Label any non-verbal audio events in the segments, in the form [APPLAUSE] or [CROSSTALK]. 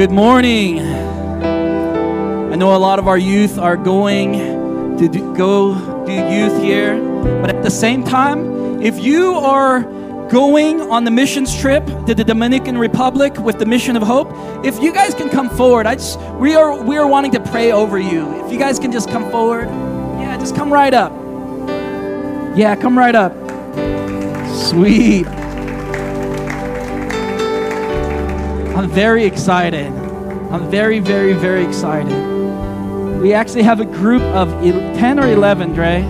Good morning. I know a lot of our youth are going to do, go do youth here, but at the same time, if you are going on the missions trip to the Dominican Republic with the Mission of Hope, if you guys can come forward, I just we are we are wanting to pray over you. If you guys can just come forward, yeah, just come right up. Yeah, come right up. Sweet. I'm very excited. I'm very, very, very excited. We actually have a group of 10 or 11, Dre?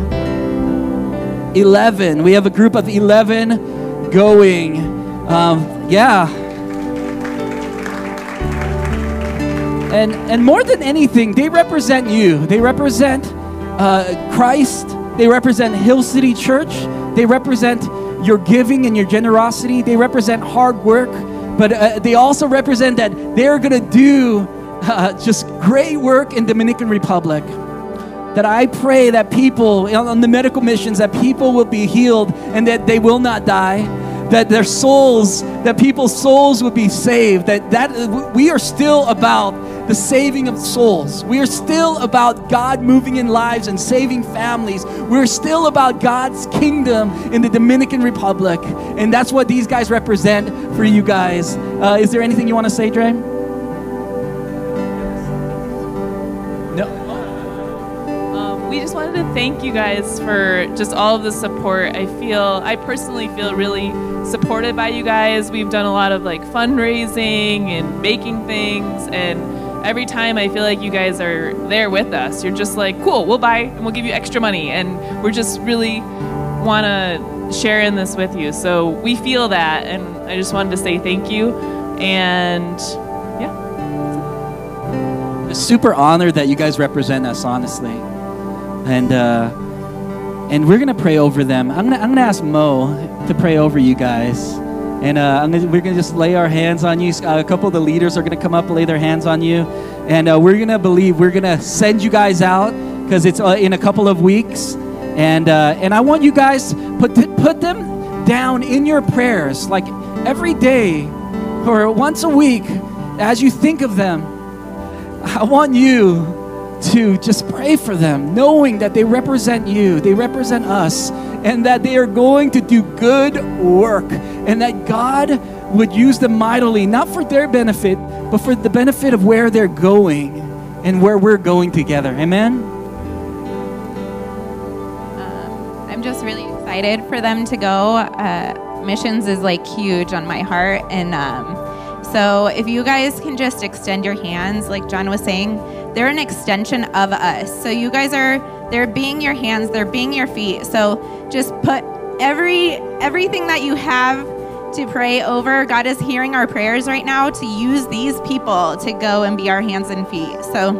11. We have a group of 11 going. Um, yeah. And, and more than anything, they represent you. They represent uh, Christ. They represent Hill City Church. They represent your giving and your generosity. They represent hard work but uh, they also represent that they're going to do uh, just great work in Dominican Republic. That I pray that people on the medical missions, that people will be healed and that they will not die. That their souls, that people's souls will be saved. That that we are still about the saving of souls. We are still about God moving in lives and saving families. We're still about God's kingdom in the Dominican Republic. And that's what these guys represent for you guys. Uh, is there anything you want to say, Dre? No. Um, we just wanted to thank you guys for just all of the support. I feel, I personally feel really supported by you guys. We've done a lot of like fundraising and making things and every time I feel like you guys are there with us. You're just like, cool, we'll buy and we'll give you extra money. And we're just really want to share in this with you. So we feel that. And I just wanted to say thank you. And yeah. Super honored that you guys represent us, honestly. And, uh, and we're going to pray over them. I'm going to I'm gonna ask Mo to pray over you guys. And uh, gonna, we're going to just lay our hands on you. Uh, a couple of the leaders are going to come up, lay their hands on you. And uh, we're going to believe, we're going to send you guys out because it's uh, in a couple of weeks. And, uh, and I want you guys put, put them down in your prayers, like every day or once a week, as you think of them. I want you to just pray for them, knowing that they represent you, they represent us, and that they are going to do good work, and that God would use them mightily, not for their benefit, but for the benefit of where they're going and where we're going together. Amen? Um, I'm just really excited for them to go. Uh, missions is like huge on my heart, and um, so if you guys can just extend your hands, like John was saying, they're an extension of us. So you guys are they're being your hands, they're being your feet. So just put every everything that you have to pray over. God is hearing our prayers right now to use these people to go and be our hands and feet. So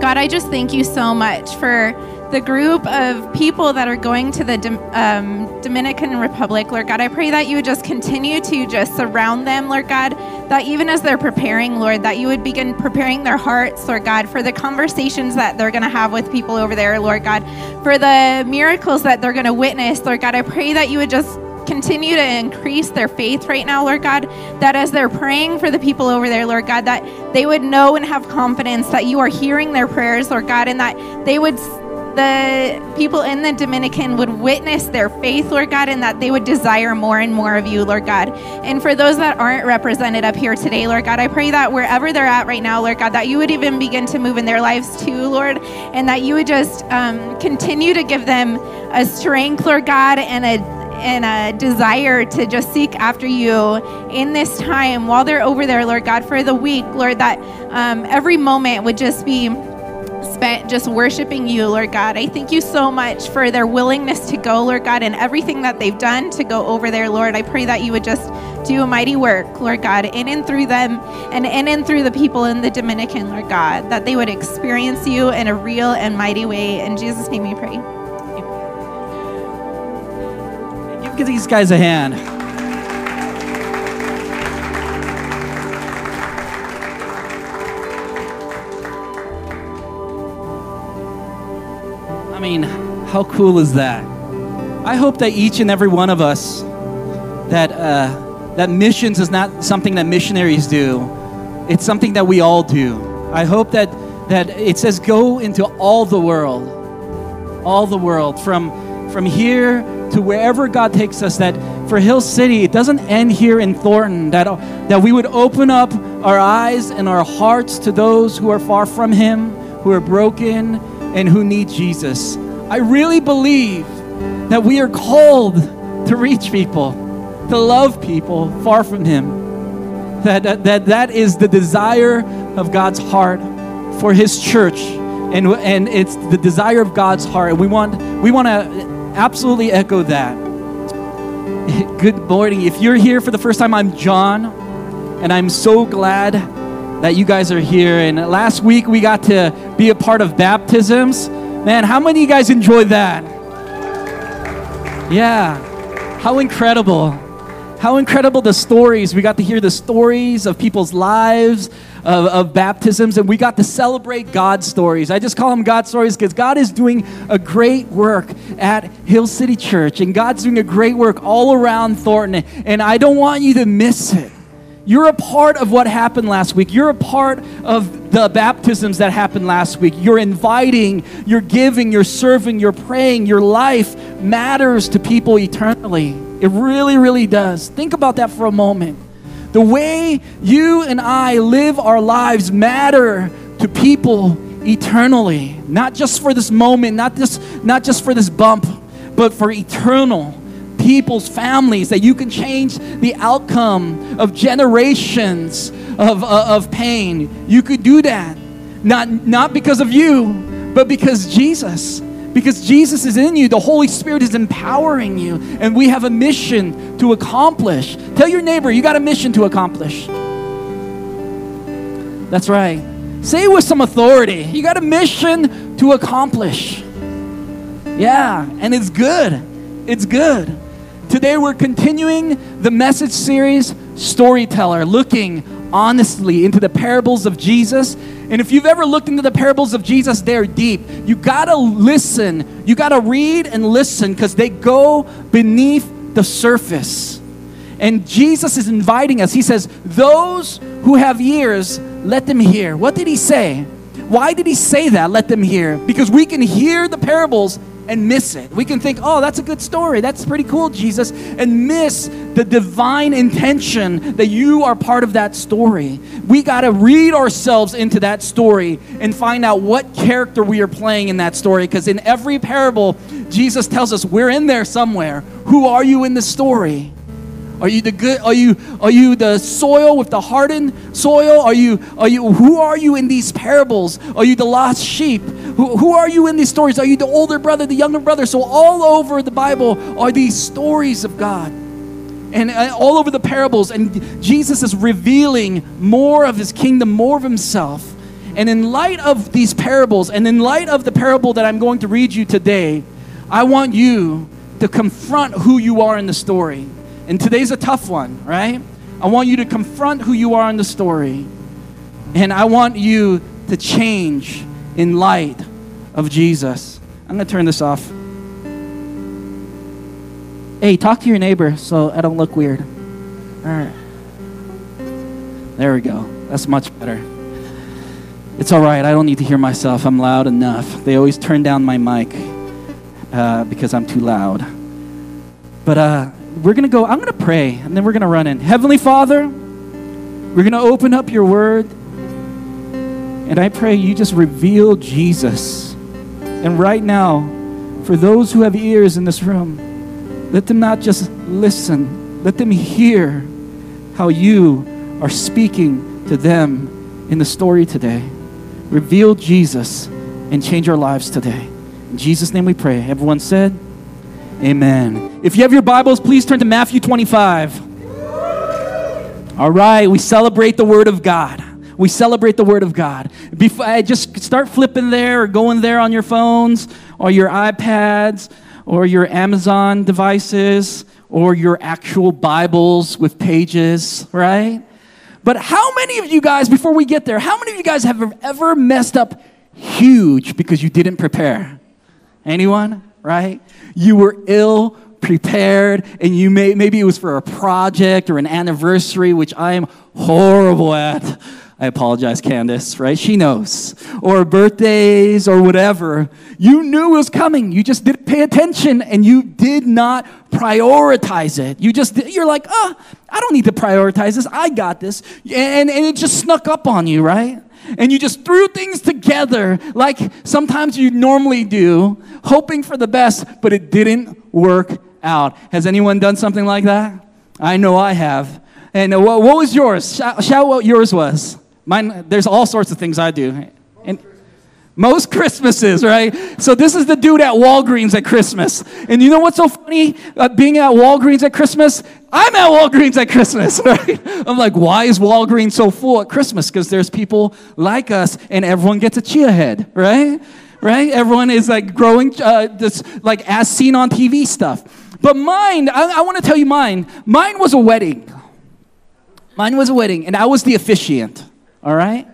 God, I just thank you so much for the group of people that are going to the um, Dominican Republic, Lord God, I pray that you would just continue to just surround them, Lord God, that even as they're preparing, Lord, that you would begin preparing their hearts, Lord God, for the conversations that they're going to have with people over there, Lord God, for the miracles that they're going to witness, Lord God. I pray that you would just continue to increase their faith right now, Lord God, that as they're praying for the people over there, Lord God, that they would know and have confidence that you are hearing their prayers, Lord God, and that they would the people in the Dominican would witness their faith, Lord God, and that they would desire more and more of you, Lord God. And for those that aren't represented up here today, Lord God, I pray that wherever they're at right now, Lord God, that you would even begin to move in their lives too, Lord, and that you would just um, continue to give them a strength, Lord God, and a and a desire to just seek after you in this time while they're over there, Lord God, for the week, Lord, that um, every moment would just be spent just worshiping you, Lord God. I thank you so much for their willingness to go, Lord God, and everything that they've done to go over there, Lord. I pray that you would just do a mighty work, Lord God, in and through them and in and through the people in the Dominican, Lord God, that they would experience you in a real and mighty way. In Jesus' name we pray. Give these guys a hand. How cool is that? I hope that each and every one of us, that, uh, that missions is not something that missionaries do, it's something that we all do. I hope that that it says go into all the world. All the world from from here to wherever God takes us that for Hill City it doesn't end here in Thornton that that we would open up our eyes and our hearts to those who are far from him, who are broken and who need Jesus. I really believe that we are called to reach people, to love people far from him that, that, that that is the desire of God's heart for his church. And, and it's the desire of God's heart. And we want, we want to absolutely echo that. [LAUGHS] Good morning. If you're here for the first time, I'm John, and I'm so glad that you guys are here. And last week we got to be a part of baptisms. Man, how many of you guys enjoyed that? Yeah. How incredible. How incredible the stories. We got to hear the stories of people's lives, of, of baptisms, and we got to celebrate God's stories. I just call them God stories because God is doing a great work at Hill City Church, and God's doing a great work all around Thornton, and I don't want you to miss it. You're a part of what happened last week. You're a part of the baptisms that happened last week. You're inviting, you're giving, you're serving, you're praying. Your life matters to people eternally. It really, really does. Think about that for a moment. The way you and I live our lives matter to people eternally, not just for this moment, not just not just for this bump, but for eternal people's families that you can change the outcome of generations of, uh, of pain. You could do that. Not, not because of you, but because Jesus because Jesus is in you, the Holy Spirit is empowering you, and we have a mission to accomplish. Tell your neighbor, you got a mission to accomplish. That's right. Say it with some authority. You got a mission to accomplish. Yeah, and it's good. It's good. Today we're continuing the message series, Storyteller, looking honestly into the parables of Jesus and if you've ever looked into the parables of Jesus, they're deep. You gotta listen. You gotta read and listen because they go beneath the surface. And Jesus is inviting us. He says, Those who have ears, let them hear. What did he say? Why did he say that? Let them hear. Because we can hear the parables and miss it. We can think, oh, that's a good story. That's pretty cool, Jesus, and miss the divine intention that you are part of that story. We got to read ourselves into that story and find out what character we are playing in that story. Because in every parable, Jesus tells us we're in there somewhere. Who are you in the story? Are you the good? Are you are you the soil with the hardened soil? Are you are you who are you in these parables? Are you the lost sheep? Who, who are you in these stories? Are you the older brother, the younger brother? So all over the Bible are these stories of God. And uh, all over the parables, and Jesus is revealing more of his kingdom, more of himself. And in light of these parables, and in light of the parable that I'm going to read you today, I want you to confront who you are in the story. And today's a tough one, right? I want you to confront who you are in the story. And I want you to change in light of Jesus. I'm going to turn this off. Hey, talk to your neighbor so I don't look weird. All right. There we go. That's much better. It's all right. I don't need to hear myself. I'm loud enough. They always turn down my mic uh, because I'm too loud. But uh, we're going to go, I'm going to pray, and then we're going to run in. Heavenly Father, we're going to open up your word, and I pray you just reveal Jesus. And right now, for those who have ears in this room, let them not just listen, let them hear how you are speaking to them in the story today. Reveal Jesus and change our lives today. In Jesus' name we pray. Everyone said, Amen. If you have your Bibles, please turn to Matthew 25. All right, we celebrate the Word of God. We celebrate the Word of God. Before, I uh, just start flipping there or going there on your phones or your iPads or your Amazon devices or your actual Bibles with pages, right? But how many of you guys, before we get there, how many of you guys have ever messed up huge because you didn't prepare? Anyone? right? You were ill prepared and you may maybe it was for a project or an anniversary which I am horrible at. I apologize, Candace, right? She knows. Or birthdays or whatever. You knew it was coming. You just didn't pay attention and you did not prioritize it. You just, you're like, oh, I don't need to prioritize this. I got this. And, and it just snuck up on you, right? And you just threw things together like sometimes you normally do, hoping for the best, but it didn't work out. Has anyone done something like that? I know I have. And what, was yours? Shout, shout what yours was. Mine, there's all sorts of things I do. Most Christmases, right? So this is the dude at Walgreens at Christmas. And you know what's so funny? Uh, being at Walgreens at Christmas, I'm at Walgreens at Christmas, [LAUGHS] right? I'm like, why is Walgreens so full at Christmas? Because there's people like us, and everyone gets a chia head, right? Right? Everyone is like growing, uh, this like as seen on TV stuff. But mine, I, I want to tell you mine. Mine was a wedding. Mine was a wedding, and I was the officiant, all right?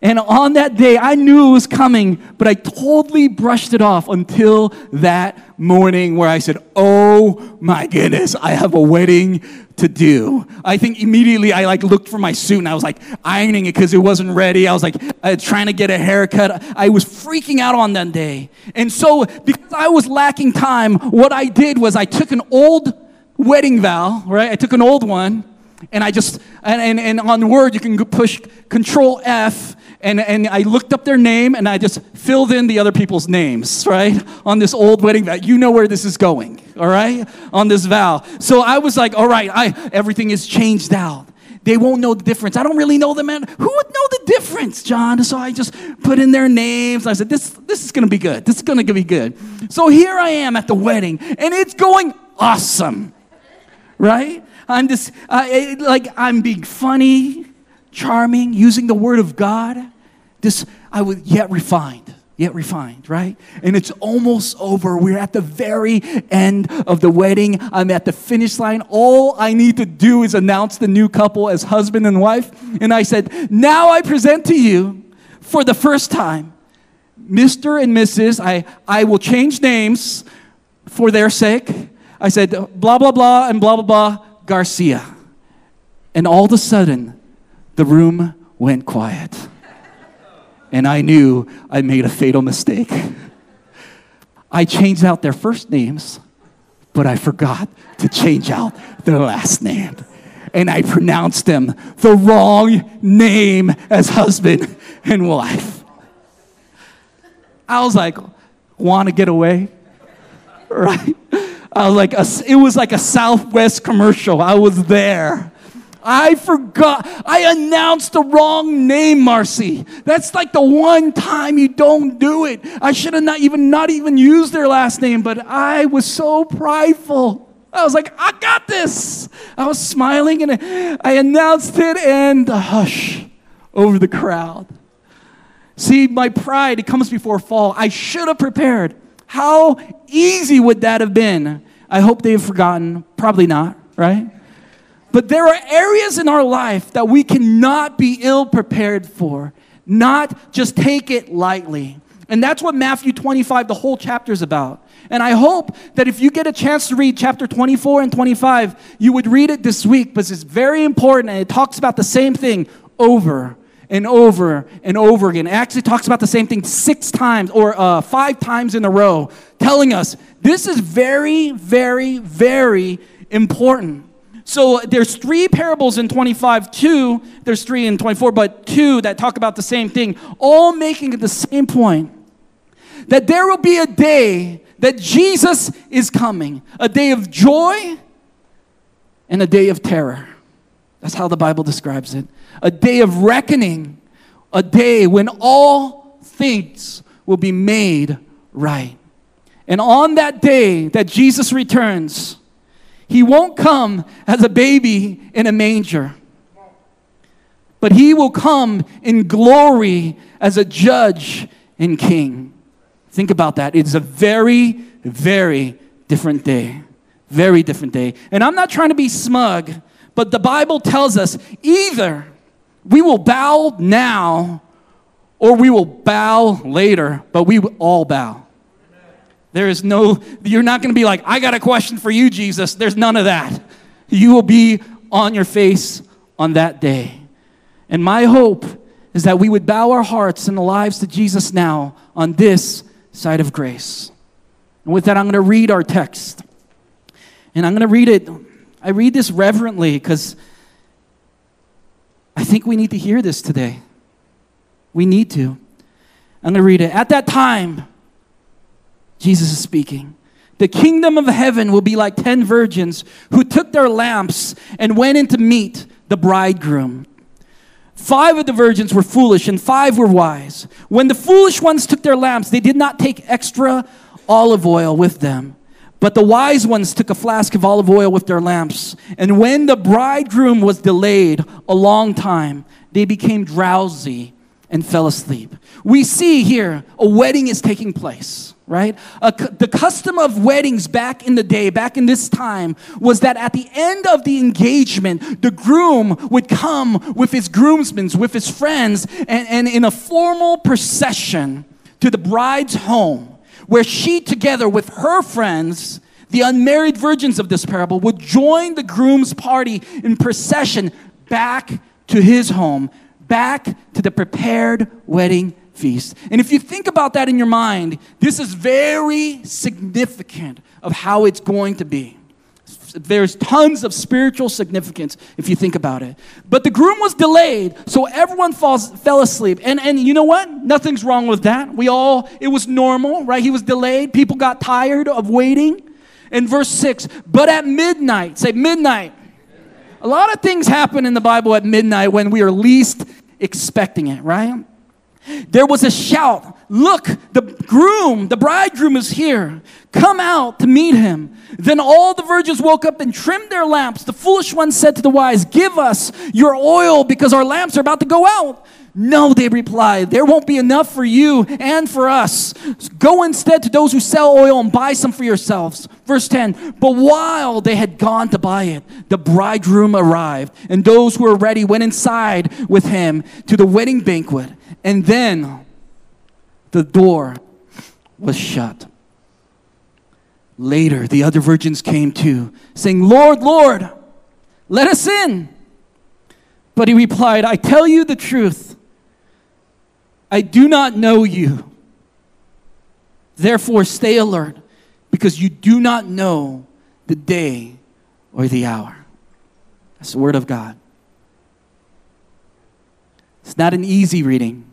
And on that day, I knew it was coming, but I totally brushed it off until that morning where I said, Oh my goodness, I have a wedding to do. I think immediately I like looked for my suit and I was like ironing it because it wasn't ready. I was like uh, trying to get a haircut. I was freaking out on that day. And so, because I was lacking time, what I did was I took an old wedding vow, right? I took an old one and I just, and, and, and on Word, you can push Control F, and, and I looked up their name and I just filled in the other people's names, right? On this old wedding vow. You know where this is going, all right? On this vow. So I was like, all right, I, everything is changed out. They won't know the difference. I don't really know the man. Who would know the difference, John? So I just put in their names. I said, this, this is going to be good. This is going to be good. So here I am at the wedding, and it's going awesome, right? I'm just, uh, like, I'm being funny, charming, using the word of God. This, I was yet refined, yet refined, right? And it's almost over. We're at the very end of the wedding. I'm at the finish line. All I need to do is announce the new couple as husband and wife. And I said, Now I present to you for the first time, Mr. and Mrs. I, I will change names for their sake. I said, blah, blah, blah, and blah, blah, blah Garcia. And all of a sudden, the room went quiet. And I knew I made a fatal mistake. I changed out their first names, but I forgot to change out their last name. And I pronounced them the wrong name as husband and wife. I was like, want to get away? Right? I was like, a, it was like a Southwest commercial. I was there. I forgot. I announced the wrong name, Marcy. That's like the one time you don't do it. I should have not even not even used their last name, but I was so prideful. I was like, I got this. I was smiling and I announced it and a hush over the crowd. See, my pride, it comes before fall. I should have prepared. How easy would that have been? I hope they've forgotten. Probably not, right? But there are areas in our life that we cannot be ill prepared for, not just take it lightly. And that's what Matthew 25, the whole chapter, is about. And I hope that if you get a chance to read chapter 24 and 25, you would read it this week because it's very important and it talks about the same thing over and over and over again. It actually talks about the same thing six times or uh, five times in a row, telling us this is very, very, very important. So uh, there's three parables in 25, two, there's three in 24, but two that talk about the same thing, all making the same point. That there will be a day that Jesus is coming, a day of joy and a day of terror. That's how the Bible describes it a day of reckoning, a day when all things will be made right. And on that day that Jesus returns, he won't come as a baby in a manger, but he will come in glory as a judge and king. Think about that. It's a very, very different day. Very different day. And I'm not trying to be smug, but the Bible tells us either we will bow now or we will bow later, but we will all bow. There is no, you're not going to be like, I got a question for you, Jesus. There's none of that. You will be on your face on that day. And my hope is that we would bow our hearts and lives to Jesus now on this side of grace. And with that, I'm going to read our text. And I'm going to read it. I read this reverently because I think we need to hear this today. We need to. I'm going to read it. At that time, Jesus is speaking. The kingdom of heaven will be like ten virgins who took their lamps and went in to meet the bridegroom. Five of the virgins were foolish and five were wise. When the foolish ones took their lamps, they did not take extra olive oil with them. But the wise ones took a flask of olive oil with their lamps. And when the bridegroom was delayed a long time, they became drowsy and fell asleep. We see here a wedding is taking place right? The custom of weddings back in the day, back in this time, was that at the end of the engagement, the groom would come with his groomsmen, with his friends, and, and in a formal procession to the bride's home, where she, together with her friends, the unmarried virgins of this parable, would join the groom's party in procession back to his home, back to the prepared wedding feast. And if you think about that in your mind, this is very significant of how it's going to be. There's tons of spiritual significance if you think about it. But the groom was delayed, so everyone falls, fell asleep. And, and you know what? Nothing's wrong with that. We all, it was normal, right? He was delayed. People got tired of waiting. In verse 6, but at midnight, say midnight. A lot of things happen in the Bible at midnight when we are least expecting it, right? There was a shout Look, the groom, the bridegroom is here. Come out to meet him. Then all the virgins woke up and trimmed their lamps. The foolish ones said to the wise, Give us your oil because our lamps are about to go out. No, they replied, there won't be enough for you and for us. Go instead to those who sell oil and buy some for yourselves. Verse 10 But while they had gone to buy it, the bridegroom arrived, and those who were ready went inside with him to the wedding banquet. And then the door was shut. Later, the other virgins came too, saying, Lord, Lord, let us in. But he replied, I tell you the truth. I do not know you. Therefore, stay alert, because you do not know the day or the hour. That's the word of God. It's not an easy reading.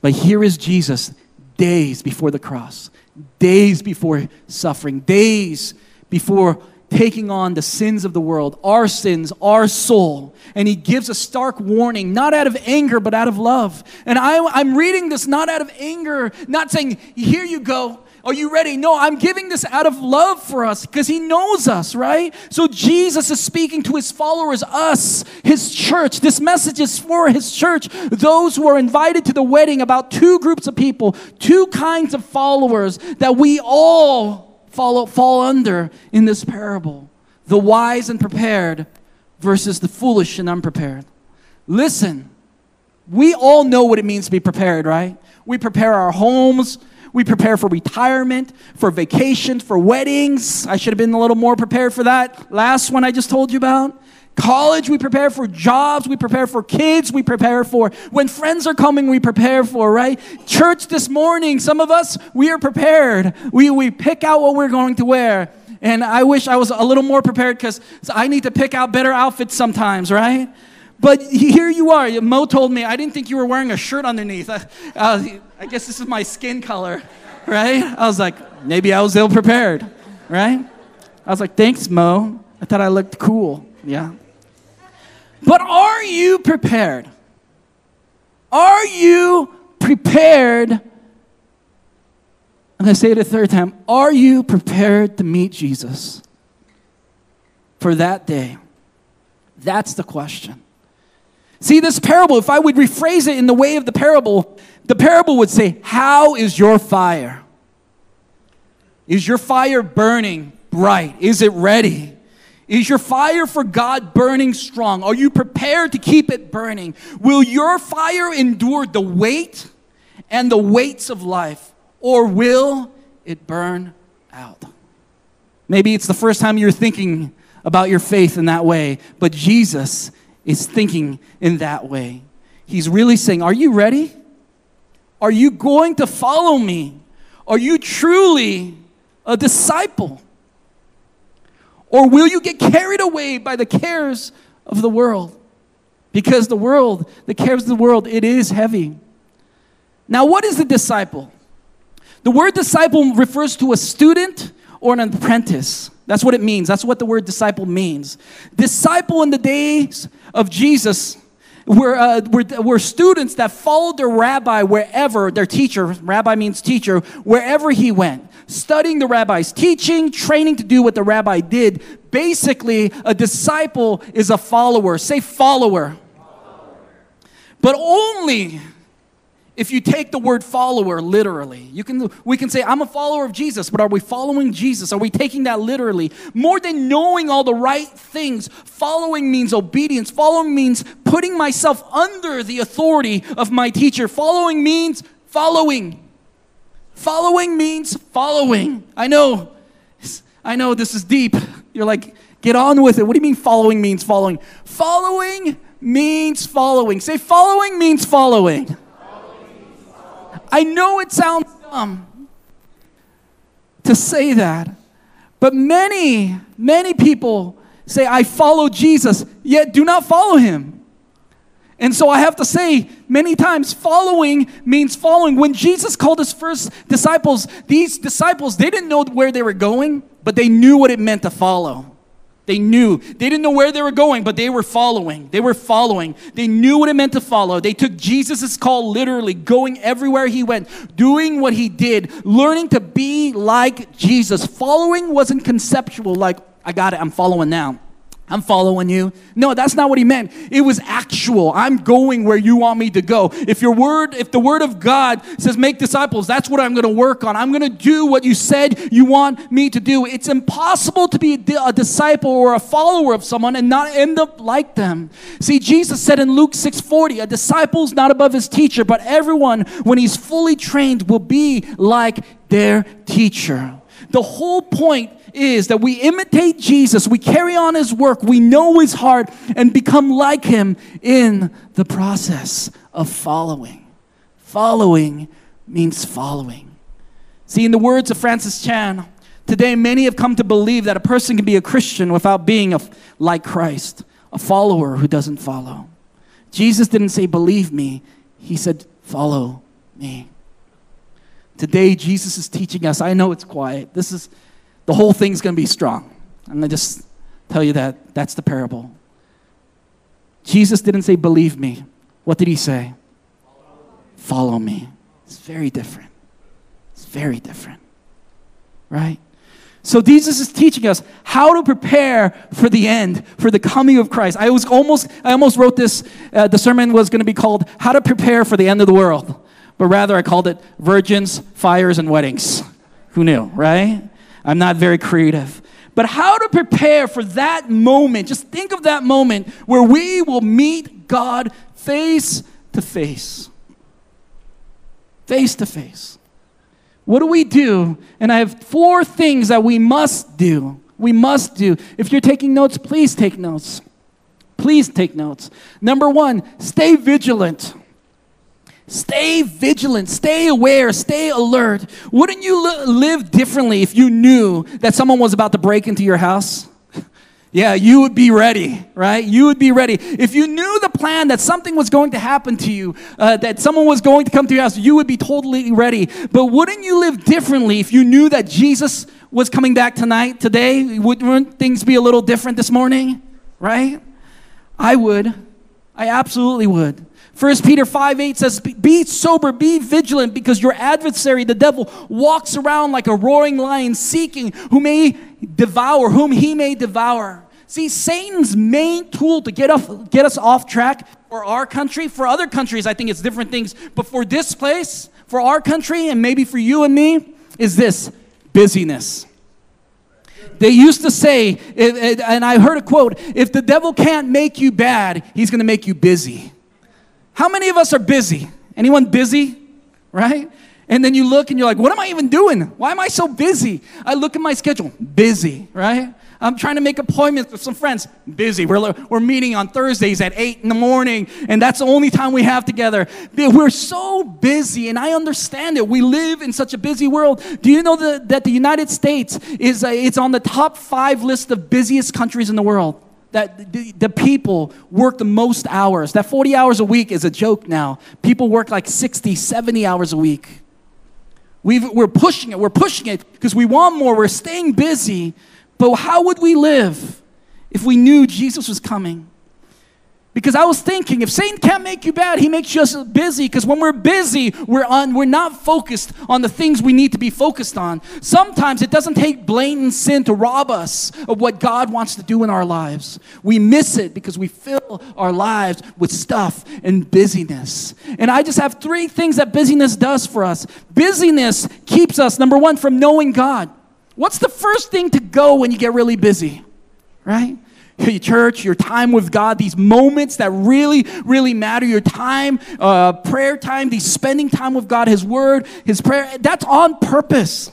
But here is Jesus days before the cross, days before suffering, days before taking on the sins of the world, our sins, our soul. And he gives a stark warning, not out of anger, but out of love. And I, am reading this not out of anger, not saying, here you go. Are you ready? No, I'm giving this out of love for us because He knows us, right? So Jesus is speaking to His followers, us, His church. This message is for His church, those who are invited to the wedding, about two groups of people, two kinds of followers that we all follow, fall under in this parable the wise and prepared versus the foolish and unprepared. Listen, we all know what it means to be prepared, right? We prepare our homes we prepare for retirement, for vacations, for weddings. I should have been a little more prepared for that last one I just told you about. College, we prepare for jobs, we prepare for kids, we prepare for when friends are coming, we prepare for, right? Church this morning, some of us, we are prepared. We, we pick out what we're going to wear. And I wish I was a little more prepared because I need to pick out better outfits sometimes, right? But here you are. Mo told me, I didn't think you were wearing a shirt underneath. Uh, I guess this is my skin color, right? I was like, maybe I was ill prepared, right? I was like, thanks, Mo. I thought I looked cool. Yeah. But are you prepared? Are you prepared? I'm going to say it a third time. Are you prepared to meet Jesus for that day? That's the question. See, this parable, if I would rephrase it in the way of the parable, the parable would say, How is your fire? Is your fire burning bright? Is it ready? Is your fire for God burning strong? Are you prepared to keep it burning? Will your fire endure the weight and the weights of life, or will it burn out? Maybe it's the first time you're thinking about your faith in that way, but Jesus is thinking in that way. He's really saying, Are you ready? Are you going to follow me? Are you truly a disciple? Or will you get carried away by the cares of the world? Because the world, the cares of the world, it is heavy. Now, what is a disciple? The word disciple refers to a student or an apprentice. That's what it means. That's what the word disciple means. Disciple in the days of Jesus were, uh, were, were students that followed their rabbi wherever, their teacher, rabbi means teacher, wherever he went. Studying the rabbi's teaching, training to do what the rabbi did. Basically, a disciple is a follower. Say follower. follower. But only if you take the word follower literally, you can, we can say, I'm a follower of Jesus, but are we following Jesus? Are we taking that literally? More than knowing all the right things, following means obedience. Following means putting myself under the authority of my teacher. Following means following. Following means following. I know, I know this is deep. You're like, get on with it. What do you mean following means following? Following means following. Say, following means following. I know it sounds dumb to say that, but many, many people say, I follow Jesus, yet do not follow him. And so I have to say many times, following means following. When Jesus called his first disciples, these disciples, they didn't know where they were going, but they knew what it meant to follow. They knew. They didn't know where they were going, but they were following. They were following. They knew what it meant to follow. They took Jesus' call literally, going everywhere he went, doing what he did, learning to be like Jesus. Following wasn't conceptual, like, I got it, I'm following now. I'm following you. No, that's not what he meant. It was actual. I'm going where you want me to go. If your word, if the word of God says make disciples, that's what I'm going to work on. I'm going to do what you said you want me to do. It's impossible to be a disciple or a follower of someone and not end up like them. See, Jesus said in Luke 6:40, a disciple's not above his teacher, but everyone when he's fully trained will be like their teacher. The whole point is that we imitate Jesus, we carry on his work, we know his heart, and become like him in the process of following. Following means following. See, in the words of Francis Chan, today many have come to believe that a person can be a Christian without being a, like Christ, a follower who doesn't follow. Jesus didn't say, Believe me, he said, Follow me. Today, Jesus is teaching us. I know it's quiet. This is the whole thing's going to be strong. I'm going to just tell you that that's the parable. Jesus didn't say, Believe me. What did he say? Follow me. It's very different. It's very different. Right? So Jesus is teaching us how to prepare for the end, for the coming of Christ. I was almost, I almost wrote this. Uh, the sermon was going to be called "How to Prepare for the End of the World," but rather I called it "Virgins, Fires, and Weddings." Who knew, right? I'm not very creative. But how to prepare for that moment, just think of that moment where we will meet God face to face. Face to face. What do we do? And I have four things that we must do. We must do. If you're taking notes, please take notes. Please take notes. Number one, stay vigilant. Stay vigilant, stay aware, stay alert. Wouldn't you li- live differently if you knew that someone was about to break into your house? [LAUGHS] yeah, you would be ready, right? You would be ready. If you knew the plan that something was going to happen to you, uh, that someone was going to come to your house, you would be totally ready. But wouldn't you live differently if you knew that Jesus was coming back tonight, today? Wouldn't things be a little different this morning, right? I would. I absolutely would. 1 Peter 5 8 says, Be sober, be vigilant, because your adversary, the devil, walks around like a roaring lion, seeking who may devour, whom he may devour. See, Satan's main tool to get, off, get us off track for our country, for other countries, I think it's different things, but for this place, for our country, and maybe for you and me, is this busyness. They used to say, and I heard a quote if the devil can't make you bad, he's going to make you busy. How many of us are busy? Anyone busy? Right? And then you look and you're like, what am I even doing? Why am I so busy? I look at my schedule, busy, right? I'm trying to make appointments with some friends. Busy. We're, we're meeting on Thursdays at 8 in the morning, and that's the only time we have together. We're so busy, and I understand it. We live in such a busy world. Do you know that, that the United States is uh, it's on the top five list of busiest countries in the world? That the, the, people work the most hours. That 40 hours a week is a joke now. People work like 60, 70 hours a week. we are pushing it. We're pushing it because we want more. We're staying busy. But how would we live if we knew Jesus was coming? Because I was thinking, if Satan can't make you bad, he makes you busy. Because when we're busy, we're, on, we're not focused on the things we need to be focused on. Sometimes it doesn't take blatant sin to rob us of what God wants to do in our lives. We miss it because we fill our lives with stuff and busyness. And I just have three things that busyness does for us. Busyness keeps us, number one, from knowing God. What's the first thing to go when you get really busy? Right? Your church, your time with God, these moments that really, really matter, your time, uh, prayer time, these spending time with God, His Word, His prayer, that's on purpose.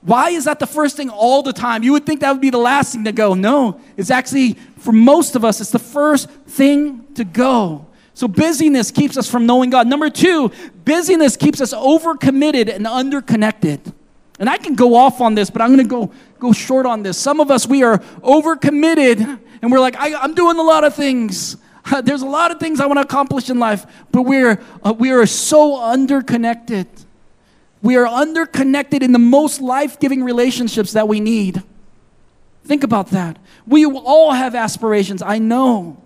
Why is that the first thing all the time? You would think that would be the last thing to go. No, it's actually, for most of us, it's the first thing to go. So busyness keeps us from knowing God. Number two, busyness keeps us overcommitted and underconnected. And I can go off on this, but I'm going to go go short on this. Some of us we are overcommitted and we're like, I, am doing a lot of things. [LAUGHS] There's a lot of things I want to accomplish in life, but we're uh, we are so underconnected. We are underconnected in the most life-giving relationships that we need. Think about that. We all have aspirations, I know.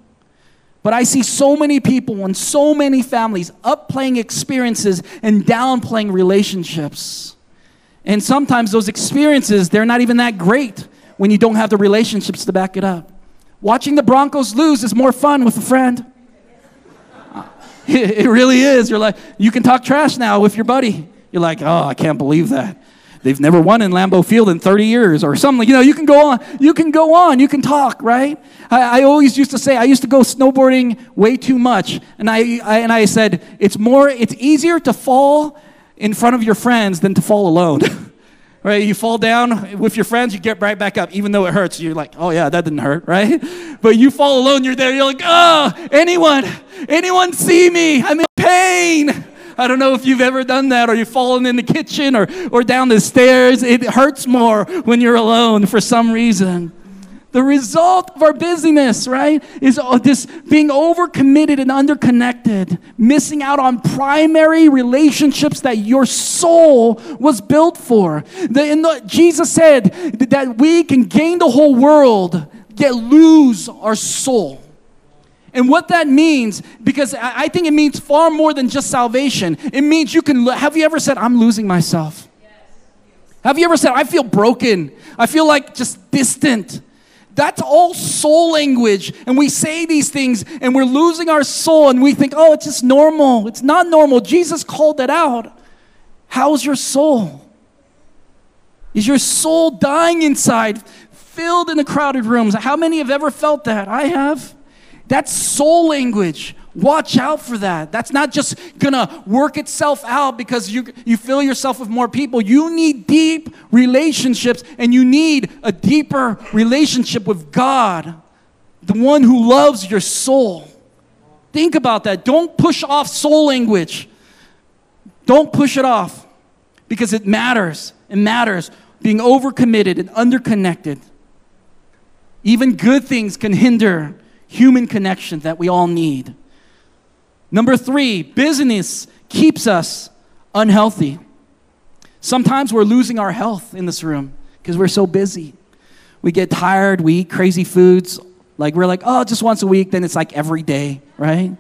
But I see so many people and so many families upplaying experiences and downplaying relationships. And sometimes those experiences, they're not even that great when you don't have the relationships to back it up. Watching the Broncos lose is more fun with a friend. [LAUGHS] It really is. You're like, you can talk trash now with your buddy. You're like, oh, I can't believe that. They've never won in Lambeau Field in 30 years or something. You know, you can go on. You can go on. You can talk, right? I, I always used to say, I used to go snowboarding way too much. And I, I, and I said, it's more, it's easier to fall in front of your friends than to fall alone. [LAUGHS] right? You fall down with your friends, you get right back up, even though it hurts. You're like, oh yeah, that didn't hurt, [LAUGHS] right? But you fall alone, you're there, you're like, oh, anyone, anyone see me? I'm in pain. I don't know if you've ever done that or you've fallen in the kitchen or, or down the stairs. It hurts more when you're alone for some reason. The result of our busyness, right, is this being overcommitted and underconnected, missing out on primary relationships that your soul was built for. The, the, Jesus said that we can gain the whole world, yet lose our soul. And what that means, because I think it means far more than just salvation. It means you can, have you ever said, I'm losing myself? Have you ever said, I feel broken? I feel like just distant. That's all soul language. And we say these things and we're losing our soul and we think, oh, it's just normal. It's not normal. Jesus called that out. How's your soul? Is your soul dying inside, filled in the crowded rooms? How many have ever felt that? I have. That's soul language. Watch out for that. That's not just gonna work itself out because you, you fill yourself with more people. You need deep relationships and you need a deeper relationship with God, the one who loves your soul. Think about that. Don't push off soul language. Don't push it off because it matters. It matters being overcommitted and underconnected. Even good things can hinder human connection that we all need. Number three, business keeps us unhealthy. Sometimes we're losing our health in this room because we're so busy. We get tired, we eat crazy foods. Like we're like, oh, just once a week, then it's like every day, right?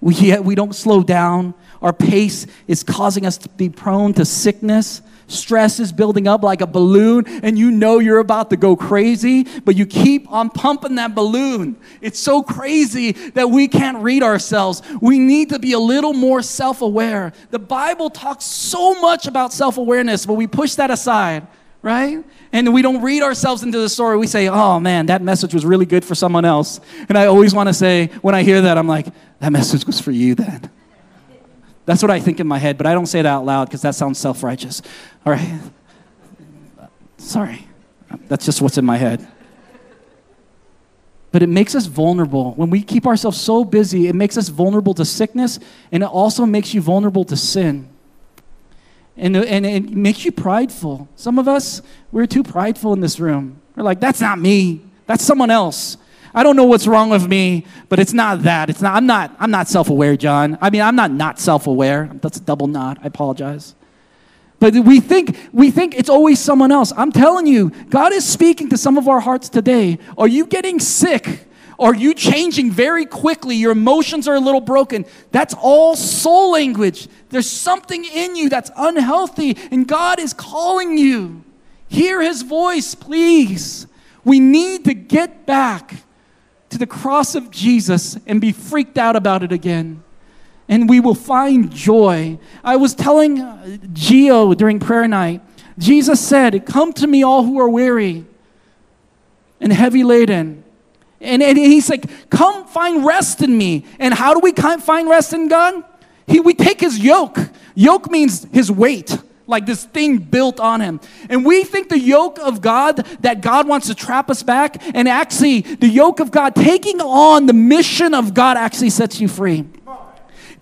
We, [LAUGHS] we don't slow down. Our pace is causing us to be prone to sickness. Stress is building up like a balloon, and you know you're about to go crazy, but you keep on pumping that balloon. It's so crazy that we can't read ourselves. We need to be a little more self aware. The Bible talks so much about self awareness, but we push that aside, right? And we don't read ourselves into the story. We say, oh man, that message was really good for someone else. And I always want to say, when I hear that, I'm like, that message was for you then. That's what I think in my head, but I don't say it out loud because that sounds self righteous. All right? Sorry. That's just what's in my head. But it makes us vulnerable. When we keep ourselves so busy, it makes us vulnerable to sickness and it also makes you vulnerable to sin. And, and it makes you prideful. Some of us, we're too prideful in this room. We're like, that's not me, that's someone else. I don't know what's wrong with me, but it's not that. It's not, I'm not, I'm not self-aware, John. I mean, I'm not not self-aware. That's a double not. I apologize. But we think, we think it's always someone else. I'm telling you, God is speaking to some of our hearts today. Are you getting sick? Are you changing very quickly? Your emotions are a little broken. That's all soul language. There's something in you that's unhealthy, and God is calling you. Hear his voice, please. We need to get back to the cross of Jesus and be freaked out about it again. And we will find joy. I was telling uh, Gio during prayer night, Jesus said, Come to me, all who are weary and heavy laden. And, and he's like, Come find rest in me. And how do we find rest in God? He, we take his yoke. Yoke means his weight like this thing built on him. And we think the yoke of God, that God wants to trap us back, and actually, the yoke of God, taking on the mission of God, actually sets you free.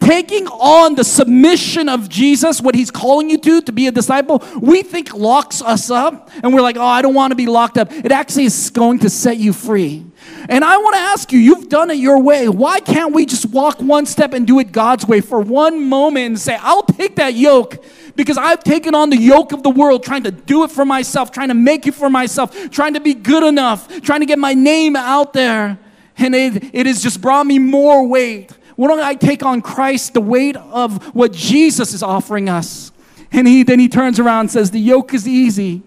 Taking on the submission of Jesus, what he's calling you to, to be a disciple, we think locks us up, and we're like, oh, I don't want to be locked up. It actually is going to set you free. And I want to ask you, you've done it your way. Why can't we just walk one step and do it God's way for one moment and say, I'll take that yoke because I've taken on the yoke of the world, trying to do it for myself, trying to make it for myself, trying to be good enough, trying to get my name out there. And it, it has just brought me more weight. Why don't I take on Christ, the weight of what Jesus is offering us? And he, then he turns around and says, The yoke is easy,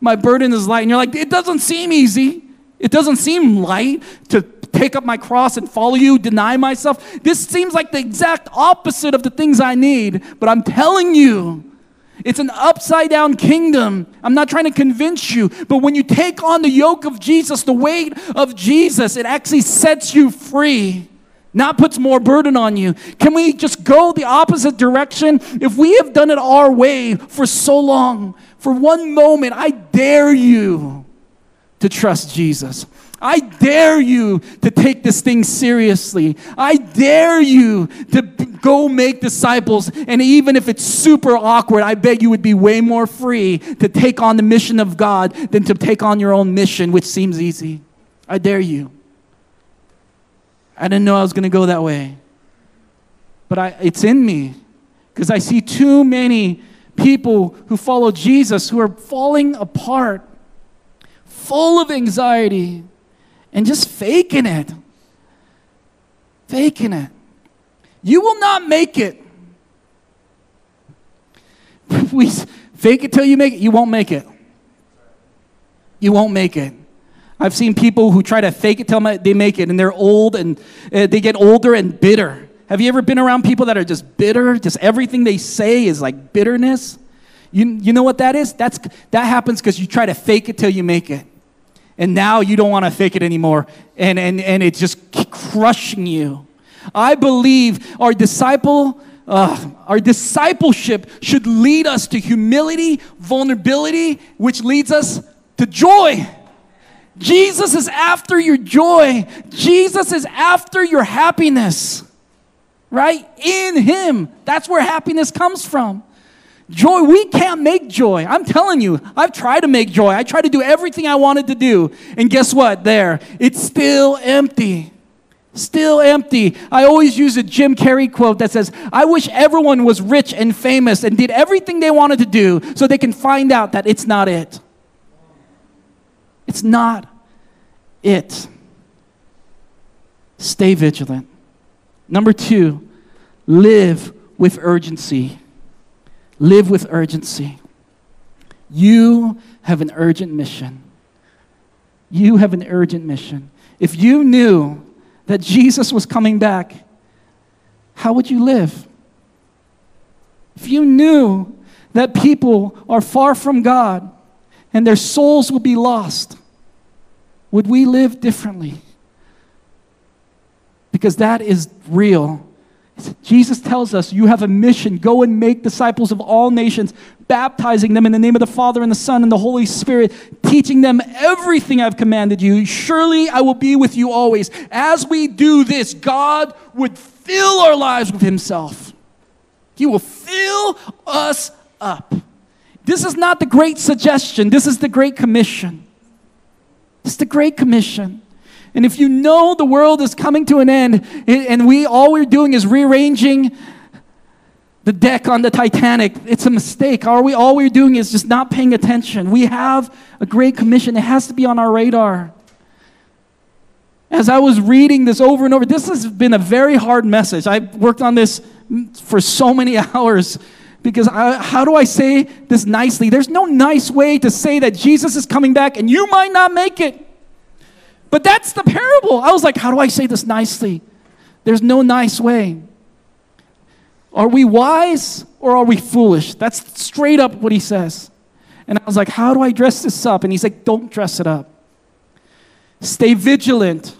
my burden is light. And you're like, It doesn't seem easy. It doesn't seem light to take up my cross and follow you, deny myself. This seems like the exact opposite of the things I need, but I'm telling you, it's an upside down kingdom. I'm not trying to convince you, but when you take on the yoke of Jesus, the weight of Jesus, it actually sets you free, not puts more burden on you. Can we just go the opposite direction? If we have done it our way for so long, for one moment, I dare you to trust Jesus. I dare you to take this thing seriously. I dare you to go make disciples. And even if it's super awkward, I bet you would be way more free to take on the mission of God than to take on your own mission, which seems easy. I dare you. I didn't know I was going to go that way. But I, it's in me because I see too many people who follow Jesus who are falling apart, full of anxiety and just faking it. Faking it. You will not make it. [LAUGHS] we fake it till you make it, you won't make it. You won't make it. I've seen people who try to fake it till they make it, and they're old and uh, they get older and bitter. Have you ever been around people that are just bitter? Just everything they say is like bitterness. You, you know what that is? That's, that happens because you try to fake it till you make it and now you don't want to fake it anymore and, and, and it's just crushing you i believe our disciple uh, our discipleship should lead us to humility vulnerability which leads us to joy jesus is after your joy jesus is after your happiness right in him that's where happiness comes from Joy, we can't make joy. I'm telling you, I've tried to make joy. I tried to do everything I wanted to do. And guess what? There, it's still empty. Still empty. I always use a Jim Carrey quote that says, I wish everyone was rich and famous and did everything they wanted to do so they can find out that it's not it. It's not it. Stay vigilant. Number two, live with urgency. Live with urgency. You have an urgent mission. You have an urgent mission. If you knew that Jesus was coming back, how would you live? If you knew that people are far from God and their souls will be lost, would we live differently? Because that is real. Jesus tells us, You have a mission. Go and make disciples of all nations, baptizing them in the name of the Father and the Son and the Holy Spirit, teaching them everything I've commanded you. Surely I will be with you always. As we do this, God would fill our lives with Himself. He will fill us up. This is not the great suggestion, this is the great commission. It's the great commission. And if you know the world is coming to an end and we all we're doing is rearranging the deck on the Titanic, it's a mistake. Are we all we're doing is just not paying attention. We have a great commission. It has to be on our radar. As I was reading this over and over, this has been a very hard message. I worked on this for so many [LAUGHS] hours because I, how do I say this nicely? There's no nice way to say that Jesus is coming back and you might not make it. But that's the parable. I was like, how do I say this nicely? There's no nice way. Are we wise or are we foolish? That's straight up what he says. And I was like, how do I dress this up? And he's like, don't dress it up. Stay vigilant.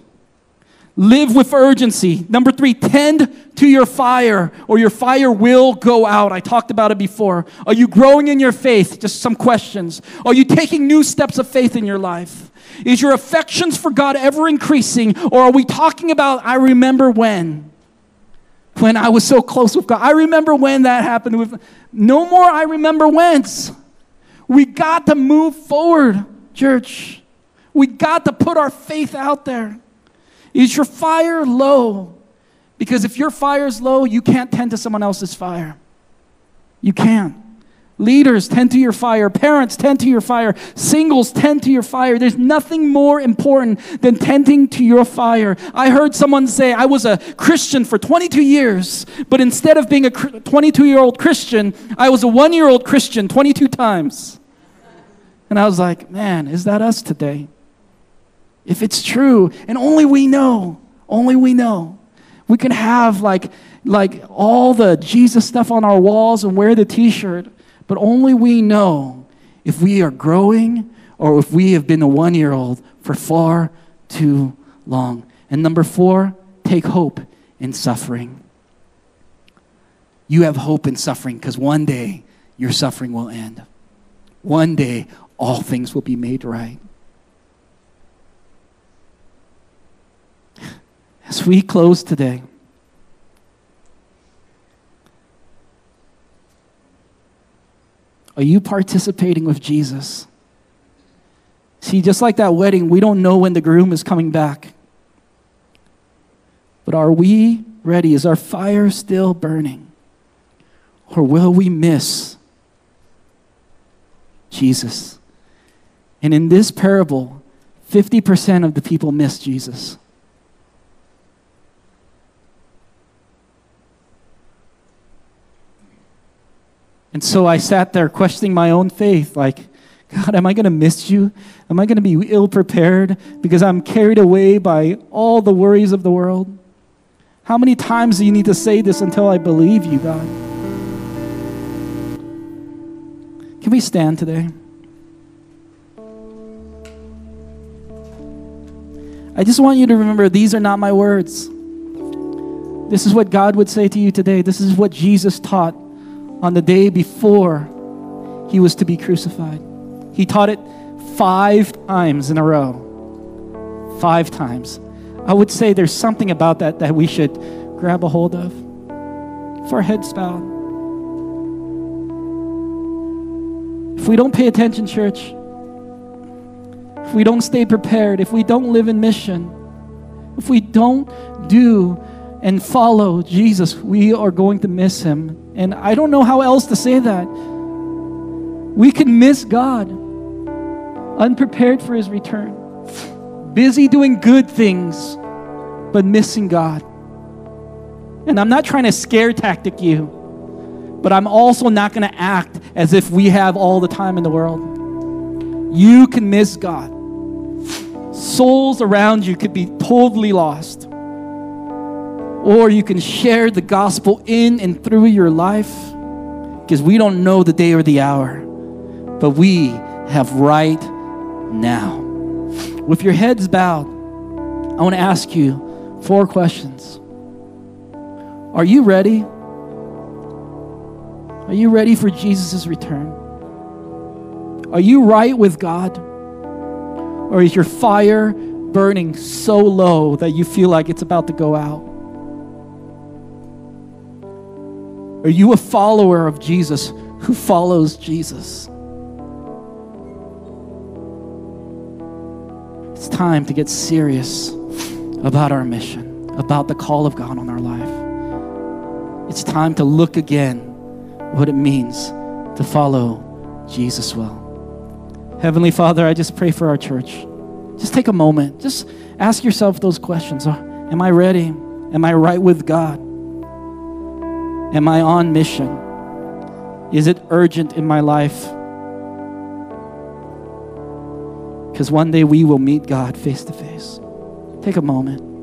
Live with urgency. Number three, tend to your fire, or your fire will go out. I talked about it before. Are you growing in your faith? Just some questions. Are you taking new steps of faith in your life? Is your affections for God ever increasing? Or are we talking about, I remember when? When I was so close with God. I remember when that happened. With, no more I remember whence. We got to move forward, church. We got to put our faith out there. Is your fire low? Because if your fire is low, you can't tend to someone else's fire. You can't. Leaders, tend to your fire. Parents, tend to your fire. Singles, tend to your fire. There's nothing more important than tending to your fire. I heard someone say, I was a Christian for 22 years, but instead of being a 22 year old Christian, I was a one year old Christian 22 times. And I was like, man, is that us today? If it's true, and only we know, only we know, we can have like, like all the Jesus stuff on our walls and wear the t shirt. But only we know if we are growing or if we have been a one year old for far too long. And number four, take hope in suffering. You have hope in suffering because one day your suffering will end. One day all things will be made right. As we close today, Are you participating with Jesus? See, just like that wedding, we don't know when the groom is coming back. But are we ready? Is our fire still burning? Or will we miss Jesus? And in this parable, 50% of the people miss Jesus. And so I sat there questioning my own faith like, God, am I going to miss you? Am I going to be ill prepared because I'm carried away by all the worries of the world? How many times do you need to say this until I believe you, God? Can we stand today? I just want you to remember these are not my words. This is what God would say to you today. This is what Jesus taught on the day before he was to be crucified. He taught it five times in a row. Five times. I would say there's something about that that we should grab a hold of. For our heads bowed. If we don't pay attention, church, if we don't stay prepared, if we don't live in mission, if we don't do and follow Jesus, we are going to miss him. And I don't know how else to say that. We can miss God, unprepared for his return, busy doing good things, but missing God. And I'm not trying to scare tactic you, but I'm also not going to act as if we have all the time in the world. You can miss God. Souls around you could be totally lost or you can share the gospel in and through your life because we don't know the day or the hour, but we have right now. With your heads bowed, I want to ask you four questions. Are you ready? Are you ready for Jesus' return? Are you right with God? Or is your fire burning so low that you feel like it's about to go out? Are you a follower of Jesus who follows Jesus? It's time to get serious about our mission, about the call of God on our life. It's time to look again what it means to follow Jesus well. Heavenly Father, I just pray for our church. Just take a moment. Just ask yourself those questions. Am I ready? Am I right with God? Am I on mission? Is it urgent in my life? Because one day we will meet God face to face. Take a moment.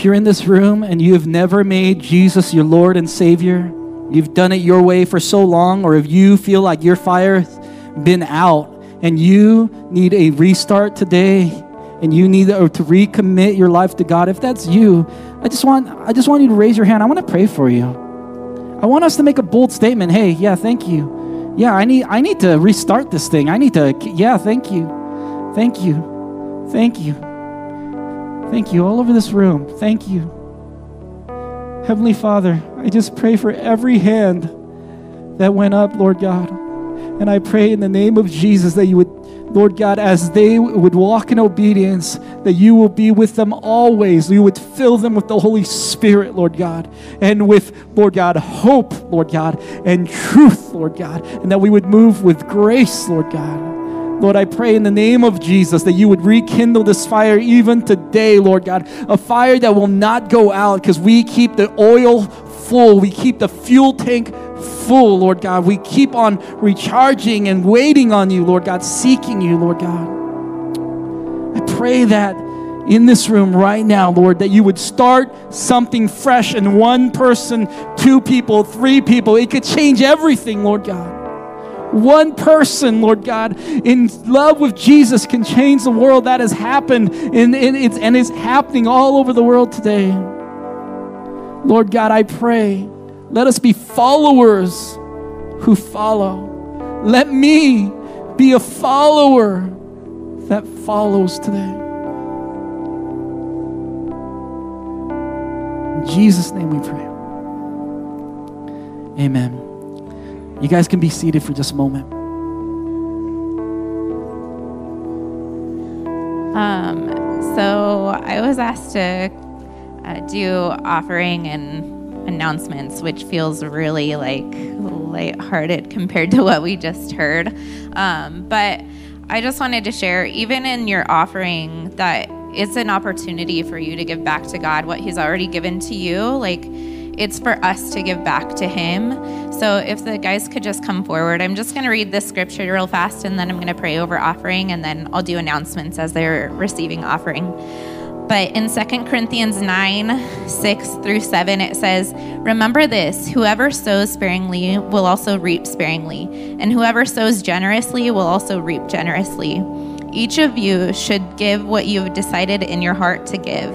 If you're in this room and you have never made Jesus your Lord and Savior, you've done it your way for so long, or if you feel like your fire's been out and you need a restart today and you need to, recommit your life to God, if that's you, I just want I just want you to raise your hand. I want to pray for you. I want us to make a bold statement. Hey, yeah, thank you. Yeah, I need I need to restart this thing. I need to yeah, thank you. Thank you. Thank you. Thank you all over this room. Thank you. Heavenly Father, I just pray for every hand that went up, Lord God. And I pray in the name of Jesus that you would, Lord God, as they would walk in obedience, that you will be with them always. You would fill them with the Holy Spirit, Lord God, and with, Lord God, hope, Lord God, and truth, Lord God, and that we would move with grace, Lord God. Lord, I pray in the name of Jesus that you would rekindle this fire even today, Lord God. A fire that will not go out because we keep the oil full, we keep the fuel tank full, Lord God. We keep on recharging and waiting on you, Lord God, seeking you, Lord God. I pray that in this room right now, Lord, that you would start something fresh in one person, two people, three people. It could change everything, Lord God. One person, Lord God, in love with Jesus can change the world. That has happened and, and, it's, and is happening all over the world today. Lord God, I pray, let us be followers who follow. Let me be a follower that follows today. In Jesus' name we pray. Amen. You guys can be seated for just a moment. Um, so I was asked to uh, do offering and announcements, which feels really like lighthearted compared to what we just heard. Um, but I just wanted to share, even in your offering, that it's an opportunity for you to give back to God what He's already given to you. Like, it's for us to give back to Him. So if the guys could just come forward, I'm just going to read this scripture real fast and then I'm going to pray over offering and then I'll do announcements as they're receiving offering. But in 2 Corinthians 9, 6 through 7, it says, Remember this whoever sows sparingly will also reap sparingly, and whoever sows generously will also reap generously. Each of you should give what you've decided in your heart to give,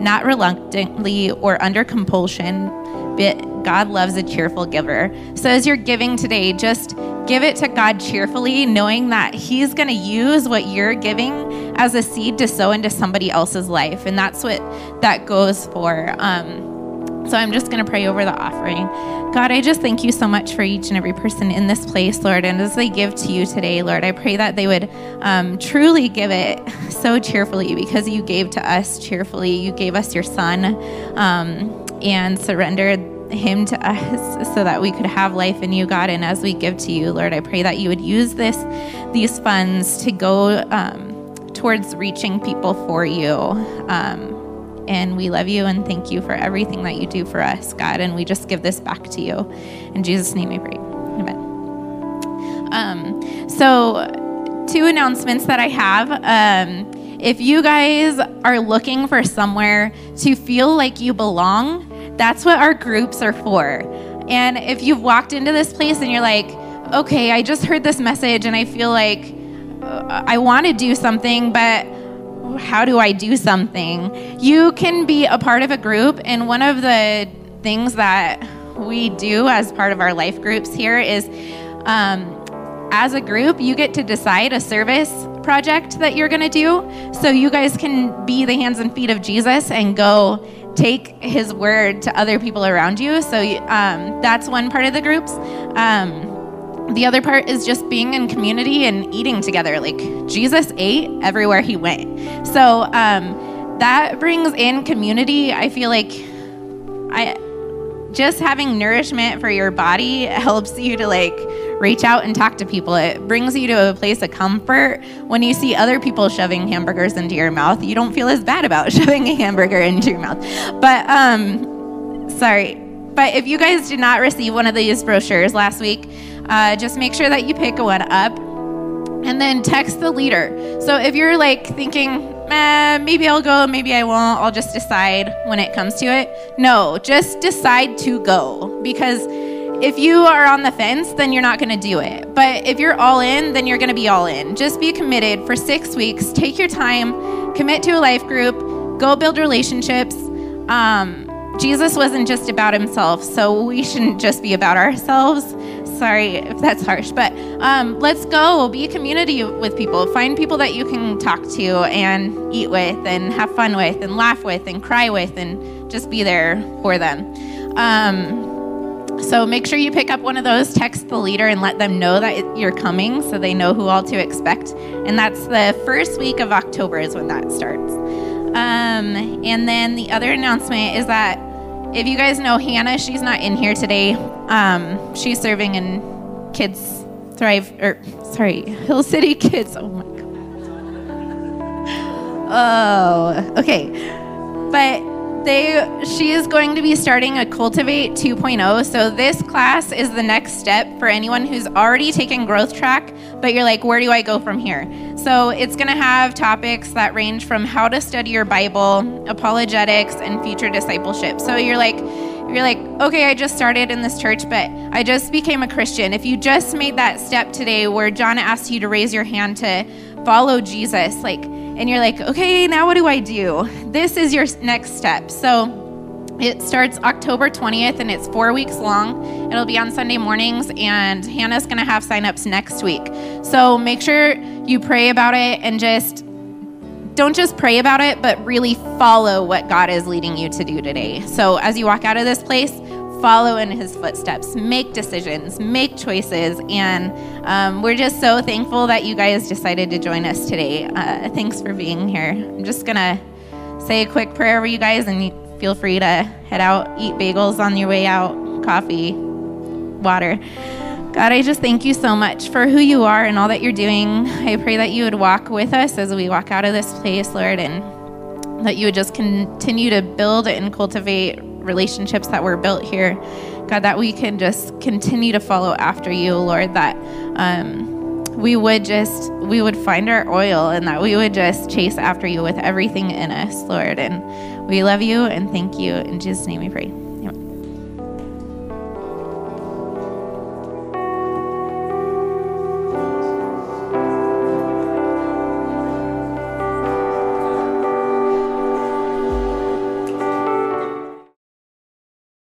not reluctantly or under compulsion God loves a cheerful giver. So as you're giving today, just give it to God cheerfully, knowing that He's going to use what you're giving as a seed to sow into somebody else's life. And that's what that goes for. Um, so I'm just going to pray over the offering. God, I just thank you so much for each and every person in this place, Lord. And as they give to you today, Lord, I pray that they would um, truly give it so cheerfully because you gave to us cheerfully. You gave us your son um, and surrendered him to us so that we could have life in you, God. And as we give to you, Lord, I pray that you would use this, these funds to go um, towards reaching people for you. Um, And we love you and thank you for everything that you do for us, God. And we just give this back to you. In Jesus' name we pray. Amen. Um, so, two announcements that I have. Um, if you guys are looking for somewhere to feel like you belong, that's what our groups are for. And if you've walked into this place and you're like, okay, I just heard this message and I feel like uh, I want to do something, but how do I do something? You can be a part of a group, and one of the things that we do as part of our life groups here is um, as a group, you get to decide a service project that you're going to do. So you guys can be the hands and feet of Jesus and go take his word to other people around you. So um, that's one part of the groups. Um, the other part is just being in community and eating together. Like Jesus ate everywhere he went. So um, that brings in community. I feel like I just having nourishment for your body [LAUGHS] helps you to like reach out and talk to people. It brings you to a place of comfort. When you see other people shoving hamburgers into your mouth, you don't feel as bad about [LAUGHS] shoving a hamburger into your mouth. But um sorry. But if you guys did not receive one of these brochures last week, uh, just make sure that you pick one up and then text the leader. So if you're like thinking, eh, maybe I'll go, maybe I won't, I'll just decide when it comes to it. No, just decide to go because if you are on the fence, then you're not going to do it. But if you're all in, then you're going to be all in. Just be committed for six weeks. Take your time, commit to a life group, go build relationships. Um, Jesus wasn't just about himself, so we shouldn't just be about ourselves. Sorry if that's harsh, but um, let's go be a community with people. Find people that you can talk to and eat with, and have fun with, and laugh with, and cry with, and just be there for them. Um, so make sure you pick up one of those, text the leader, and let them know that you're coming so they know who all to expect. And that's the first week of October, is when that starts. Um, and then the other announcement is that if you guys know Hannah, she's not in here today. Um, she's serving in Kids Thrive, or sorry, Hill City Kids. Oh my God. [LAUGHS] Oh, okay. But they she is going to be starting a cultivate 2.0 so this class is the next step for anyone who's already taken growth track but you're like where do i go from here? So it's going to have topics that range from how to study your bible apologetics and future discipleship. So you're like you're like okay i just started in this church but i just became a christian. If you just made that step today where john asked you to raise your hand to follow jesus like and you're like, okay, now what do I do? This is your next step. So it starts October 20th and it's four weeks long. It'll be on Sunday mornings, and Hannah's going to have signups next week. So make sure you pray about it and just don't just pray about it, but really follow what God is leading you to do today. So as you walk out of this place, follow in his footsteps, make decisions, make choices. And um, we're just so thankful that you guys decided to join us today. Uh, thanks for being here. I'm just going to say a quick prayer for you guys, and feel free to head out, eat bagels on your way out, coffee, water. God, I just thank you so much for who you are and all that you're doing. I pray that you would walk with us as we walk out of this place, Lord, and that you would just continue to build and cultivate relationships that were built here. God, that we can just continue to follow after you, Lord, that um, we would just, we would find our oil and that we would just chase after you with everything in us, Lord. And we love you and thank you. In Jesus' name we pray.